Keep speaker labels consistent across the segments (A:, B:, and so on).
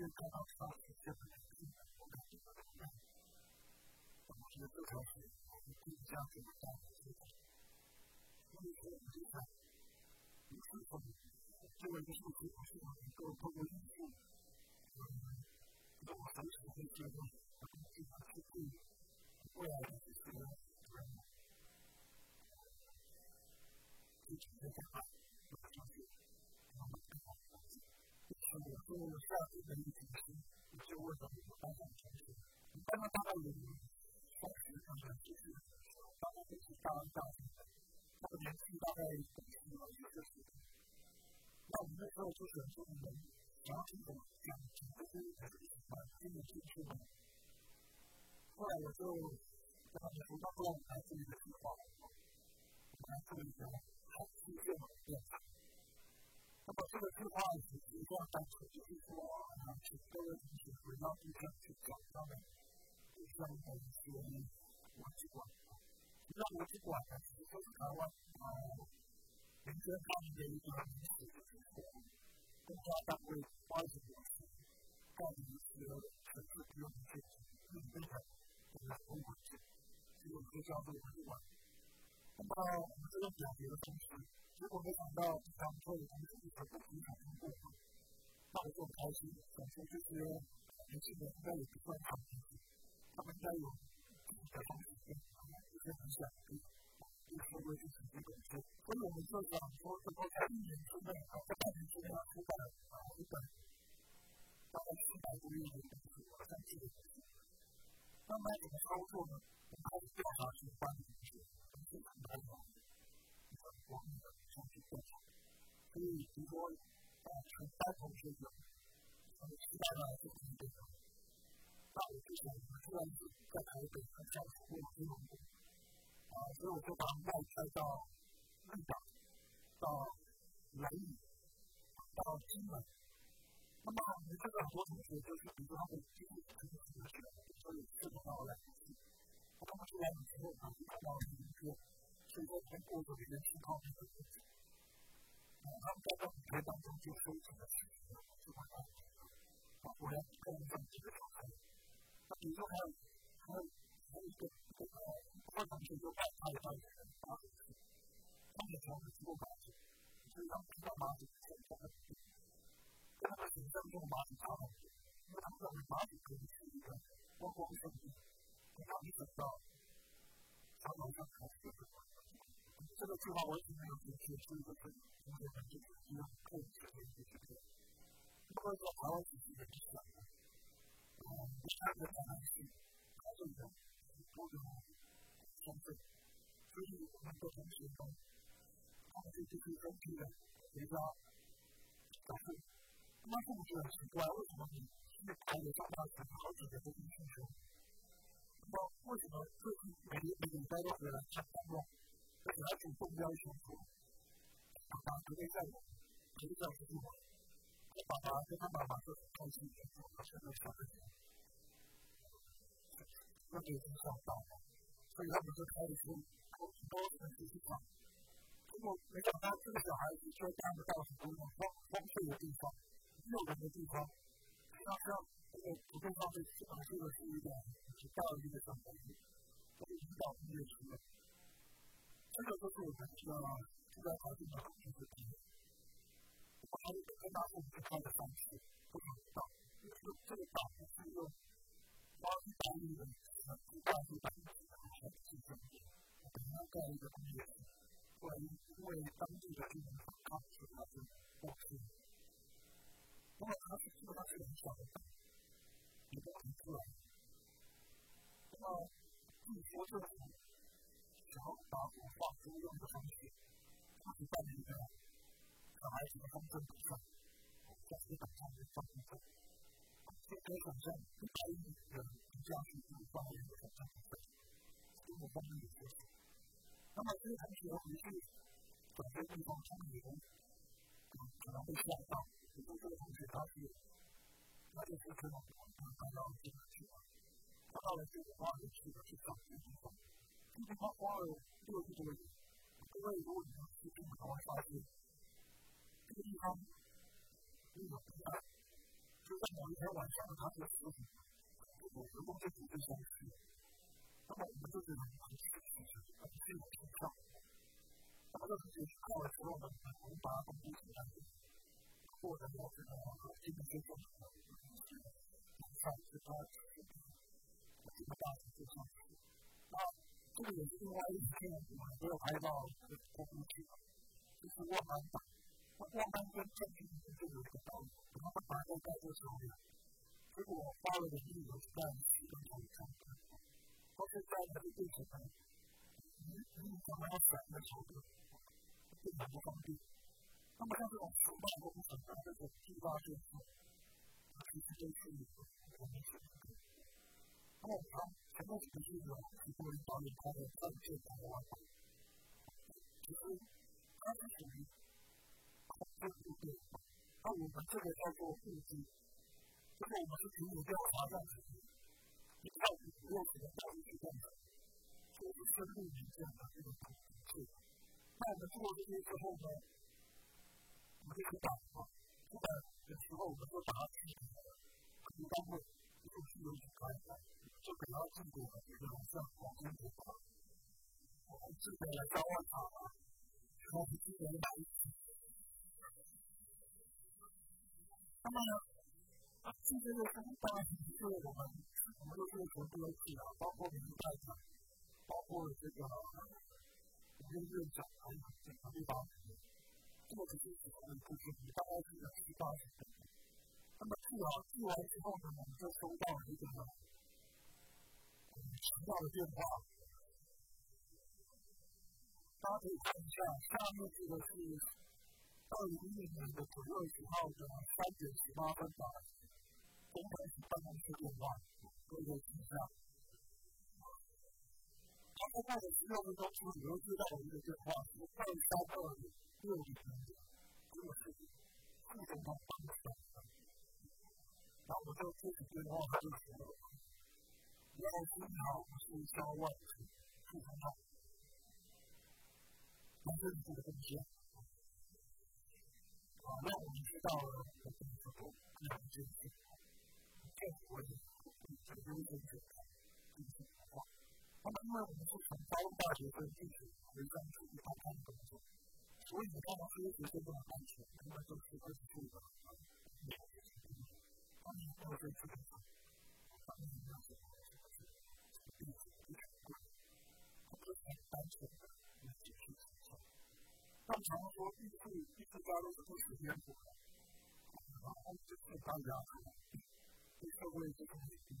A: Dieu comme enfant qui se plaît au gâteau de l'humain. Comme je peux changer, on est tous les gens qui nous parlent de Dieu. Les sommes les gens. Nous sommes comme tous les gens qui nous parlent comme comme les gens. Donc, ça nous fait que nous avons été acceptés. Voilà, c'est ce que nous avons. C'est ce que nous avons. Thank you. 欢这个，然后经常去对未来的这些人。一直在讲，我相信，我们更好。是我做下一个一件事，就为了我们大。概有当时看看就是大概就是大大三的，那个年纪大概读书了也就是那我们那时候就选择我们想要听懂讲讲这些还是喜欢听得进去的。后来我就跟他们说，那不然我们来做一个计划，我们来做一个。出现了变化。那么这个计划 Ama şöyle 个民俗就是说，公家单位花一些钱盖一些城市不用去运费的这个文具，所以我们就叫做文具馆。那么我们这个表别的同时，结果没想到咱们所有同学一直不提产生过，那我就很开心，想说这些年轻人应该也不算他们，他们应该有自己的方式，也是很想对对社会进行一个贡献。所以我们就想说，能够在一年之内，在半年之内出版一本大概四百多页的本书，三千多字。那么怎么操作呢？我们开始调查相关的同学。非常难的，很光的。以，比如说，呃，全班同学有，呃，七八个是同学的。那我就想，突然在台北很少出过这种的，啊，所以我就把外派到绿岛、到兰屿、到金门。那么，我们这个很多同学就是，比如他们经历很多事情，所以这个到来。他们出来以后，他们到一个，是一个通过这个人气方面的东西。啊，他们在这舞 깜짝은 대단한 기술을 가졌습니다. 고향 정치를 속하여 이동한 그정치도 발달되는 과정에서 상대적으로 주고받고 인상 피가 맞은 생각을 그러면서 인상적으로 맞은 상황을 항상 맞은 그 시기가 보고 있었는데 그 당시부터 상황상 가지고 있었고 这个计划我一直没有实施，是一个很重要的就是一个配置的一个决定。那么说台湾自己的市场，嗯，第三个当然是高速人多人消费，所以我们的同学中，他们对这些东西的比较反复。那是不是很奇怪？为什么你是排着上大学好几年的医学生？那么为什么最近每每个礼拜都有人上班？而且还主动要求说，爸爸昨天在我学校出去玩，他爸爸跟他妈妈都很开心的说，他现在想着钱，那就已经上当了，所以他们就开始多多的去去讲，结果没想到这个小孩子却带他们到很多种荒荒废的地方、诱人的地方，像像这个普通方面基本上这个是一个。是教育的上面，所以引导音乐出来。这个都是我们需要需要考虑的很多问题。我还有一个跟大众介绍的方式，不同的岛，就是这个岛呢是用花一百亿的呃土大地板的来建设的，我们要盖一个工业区，为为中国方面有些事。那么这些同学回去找些地方充油，可能会到，比如这个同学他是，他就是这种他刚到这个去了，他到了这个花园去了去找这个地方，这地方花了六十多年。各位如果你要去中国，会发现这个地方没有平安，就在某一天晚上，他就死了，我时光就逐渐消失。那么我们就觉得很奇怪，很奇怪。那么这是靠了之后呢，我们把它公布出来，获得了这个经济结构的改善，是这个大的这个。那这个也是另外一方面，我们没有拍到这个公布去，就是万安岛。那万安跟正定就有一个道理，他们本来在这个桥梁，结果花了的力有在。都是在那个地址上，你你想要选的球队，非常不方便。那么像这种球棒工程啊，这种地大建设，其实都是我们选的。那么我们前面几个例子，很多人导演他的战略打的完美，其实它是属于控制部队。那我们这个叫做布局，就是我们是凭有调查这样子。你到底不用什么教育去干的，就是深入民间的这种统治。那我们做这些之后呢，我们去打嘛。出来的时候，我们就把它记住了。一般会就是有点开的，就给它记住了，这个像广东国宝，我们这边来交换它嘛，然后今年来一次。那么呢，这些的是当然是我们。我们都是全部都去啊，包括我们的代长，包括这个我们院长，还有这个地方，这个只是主要的部分，大概是七八十个。那么去了去完之后呢，我们就收到了一个奇妙的电话。大家可以看一下，下面这个是二零一零年的九月十号的三点十八分的总统府办公室电话。各位听一下，刚才在的十六分钟之后，你又接到一个电话，是二三二六零零，这个是副总统办公室的。然后我就接起电话，他就说：“你好，你好，我是肖万副总统，感谢你这个东西。”啊，那我们知道了，我们这个两件事，这我也。这个就是这个进行谈话。那么，因为我们是从高大学生进去回乡去地方看工作，所以你看到这些学生都很安全，他们都是二十岁的，没有学习能力，他们没有在基本上，他们没有什么什么什么历史历史观，他们很单纯的来解释情况。他们常说艺术艺术家都是不食烟火的，然后就是大家。对社会这种的影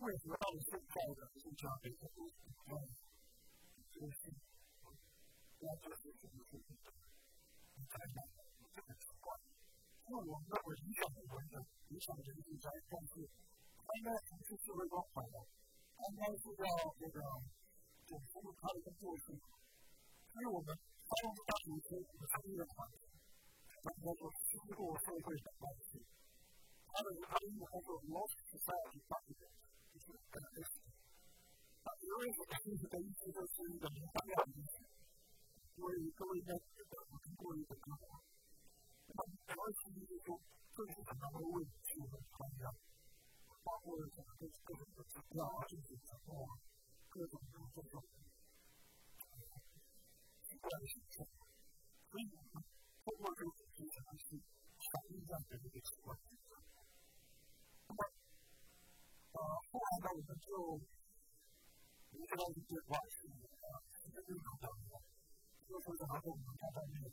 A: 为何到了现在的一个都是比较就是要就是什么是一，个奇怪。因为我们认为影响我们的影响人是在但是应该从事社会关怀的，应该是要这个总服务他的工作是，因为我们高中大学生我们成立了团体，然后说经过社会的关系，他的他的目标是 lost society partnership。啊，因为我们这个意思就是一个明白的意思，所以各位应该记得我听过一个歌，那么台湾其实就是说，政府常常会问去我们参加，包括什么各各种的资料啊、政府承诺啊，各种的这种奇怪的形象，所以通过这个主题，可能是反映这样的一个情况。那么。 啊，后来呢，我们就接到一个电话，是啊，是这个领导的，就是想要跟我们看方面，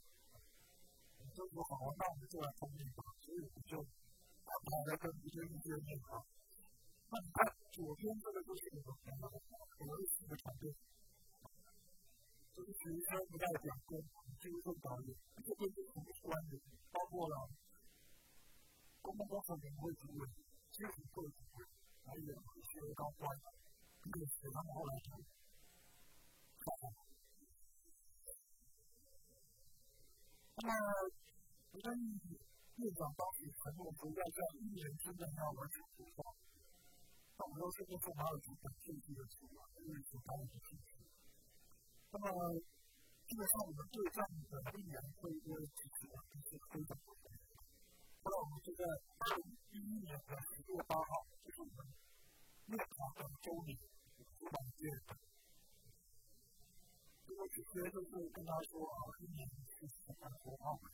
A: 我就说好，那我们就来碰面吧，所以我们就安排了跟一对一见面啊。那你看左边这个就是我们我们的团队，就是实际上不带讲工，就是做导演，这边就是我们专业，包括了公共工程委员会主委、基础设施主委，还有一些高官，这个是他们后来看。那么，我跟院长当时承诺说，要在一年之内要完成计划。那我们要是不说马尔主管设计的计划，因为是他们的兴趣。那么，基本上我们对这样的一年会约其实还是非常不错的。那我们就在二零一一年的十月八号，就是我们乐团的周年出版节。这个直接就是跟他说啊，一年是什么符号的？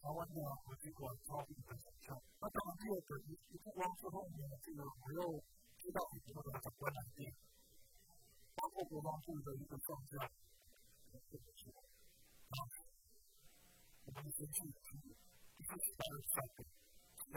A: 台湾的国际馆超级的想象。那当然，这个等于不光是后面这个我又知道很多的相关难点，包括国防部的一个状价，这个是啊，我们先去 Dieu dans le sac, il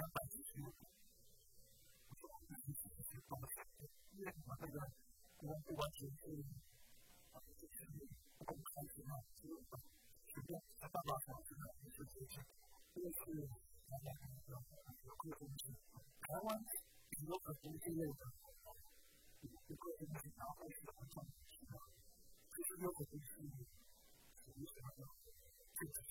A: que que que Que que tu.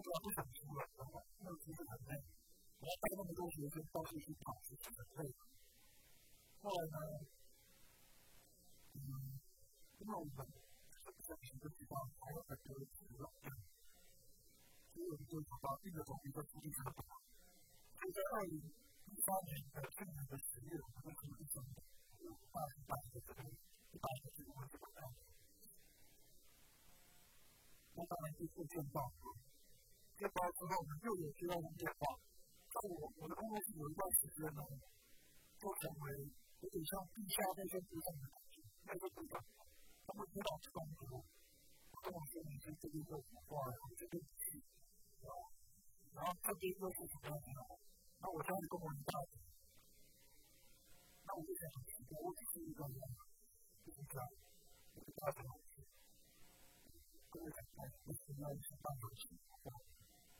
A: 主要不想出了，那其实很累，我要带那么多学生到处去跑，其实很累。后来呢？嗯，因为我们在平时地方还有很多资料，所以我们就找到这个从一个数据上来。就在二零一八年的去年的十月，我们就一整有大一百个这个一个这个问题的案例。那当然是做见报，见报之后呢，又有接到电话，那我我的工作室有一段时间呢，就成为有点像地下卫生部长的。那个部长，他们知道这种时候，跟我说你是这个做什么，这个是啊，然后这边又是什么样的？那我家里跟我一大子，那我就想，我只是一个人，就是这样，我的大子老师，跟我讲，哎，我现在是办公室，那比如说这个可能有经济的问题，或者提出来之后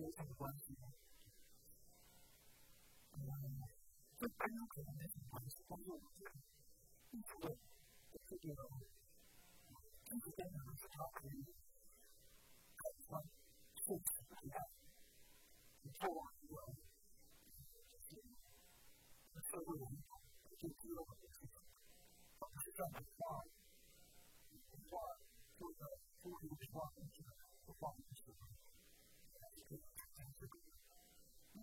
A: で多分ご安心を。ちょっとありますけどね、あの、そこを、なんか、次の、短期間の時間をくれる、会社、施設や、今日は、そういうのを、結局、私が、私は、今日は、そういうのを、そういうのを、そういうのを、そ、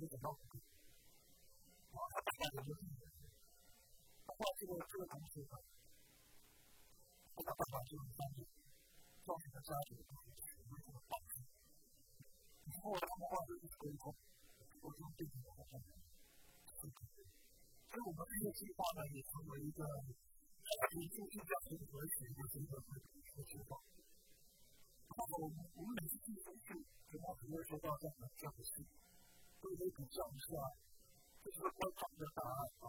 A: 那个教育等到，啊，他大概就是，他话这个这个同学呢。他爸爸就是当时教育的家庭的没什么帮助。以后他们话就是可以说，我就对你们好。所以我们这个计划呢，也成为一个家庭促进家庭和谐的一个一个计划。然后我们我们每次去都是主要不会说到这样的这样的事，都可以比较一下这是官方的答案啊，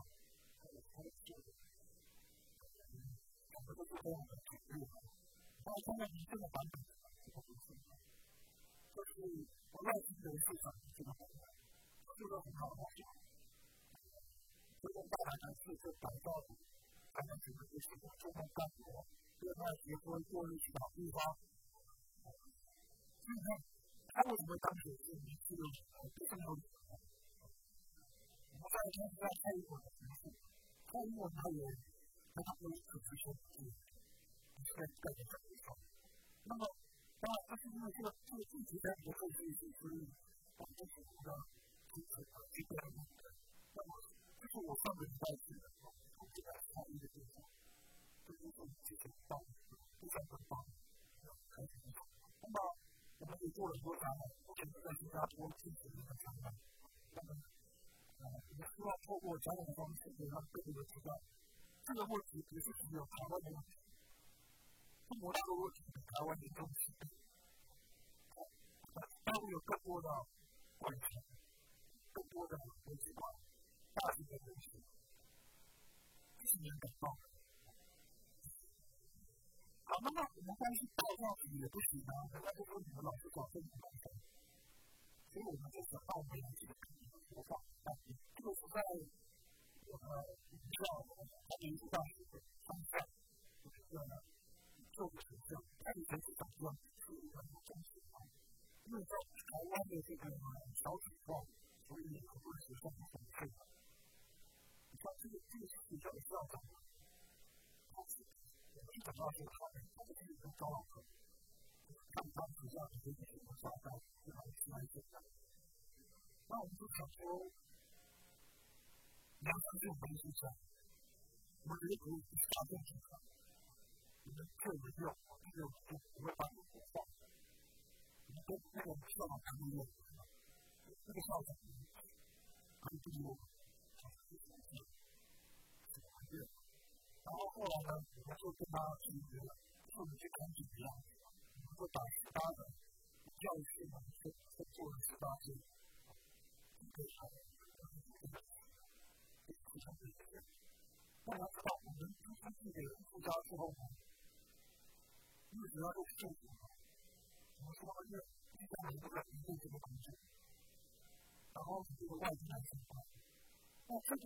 A: 还有他的做的。这个是这样的，那现在你这个版本这个不是，就是国外新闻市场这个版本，这个很好的，这个大概是是改造的，大概是就是中国干部跟外结婚做一些地方，ある思い関係を見つけるのが大きな能力だと思います。まさに私は介護をします。介護の内容を長く続けていく。それは一体何でしょうなの、まあ、私の仕事を通じてご解説する、私が通じて理解を持って、なの、過去を全部理解するのが、僕が伝えるというか、ということについて、一般、理解と一般、解説と。まあ我们也做了多项目，目前在新加坡进行一个展览。那么，呃，我们希望透过展览的方式，让更多的知道。这个问题不是只有台湾的问题，中国大陆问题台湾严重几倍。大陆有更多的问题，更多的国际化、大型的问题，今年等到。好，那么我们关系样子也不行啊，人家就说你们老是搞政治斗争，所以我们就是澳门这个国防大局，这个是在。呃，需要他们大学的方向，就是这样的，做个学校，他们全是打算是一个中学啊。因为在台湾的这个小体化，所以很多学校是反对的。你看这个这个学校的校长，他是一个高速考虑，它就是一高考科。当时要的是什么下单，然后出来简。那我们就想说，两个这种东西，我们如果不条件之下，你们做没有，这个就不会把你们放。你们都那个知道他们有什么，这个效果，可以进入。然后后来呢，我就跟他去约了，说你去看怎么样？我们把其他的教室呢，分分做了十八间，一个校。非常非常的，大家知道，我们出生地给附加之后，为主要就是政府嘛，我们说是一家人都在营这个工作，然后这个外地来上班。那这个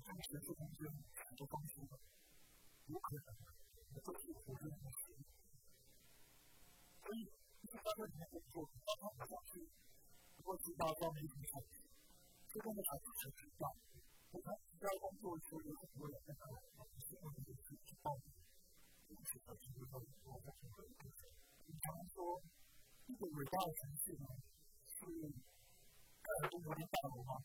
A: 这个城市空间很多东西吗？有可能，这是我觉得很实际。所以，一般的。人工作，他他不想去乱七八糟的。一些产品，这样的。产品是很大。我们在工作的。时候，有很多人在那，是我们的。去去报名，就历史的。这个我在这个地方，你常说一个伟大的。城市呢，是盖了中国的。大楼吗？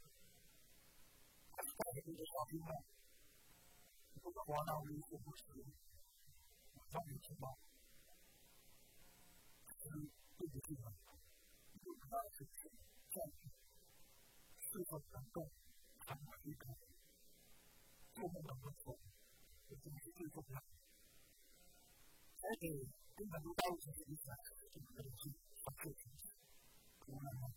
A: 而且，根本都到处是理想，就是这种发泄情绪，无奈。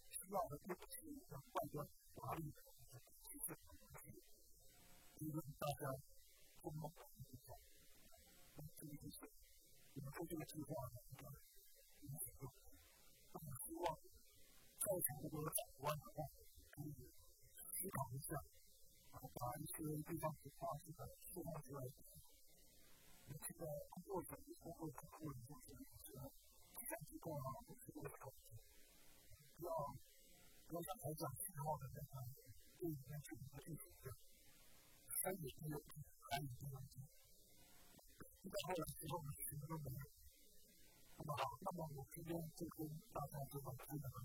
A: 要的并不是一个外观华丽的气质，一个大家做梦的地方。这个就是我们做这个计划的一个一个我们希望造成这个转弯的话，可以。思考一下，然后把一些地方的方式的释放出来。你这个工作者包括客户就是是计算机构啊，或者是这个考试，不要 Men den här jakten har den här egen typen självklart, självklart. Det har jag till gånger sin gubbe. Och då hamnar man också i en situation där man får vara kvinna och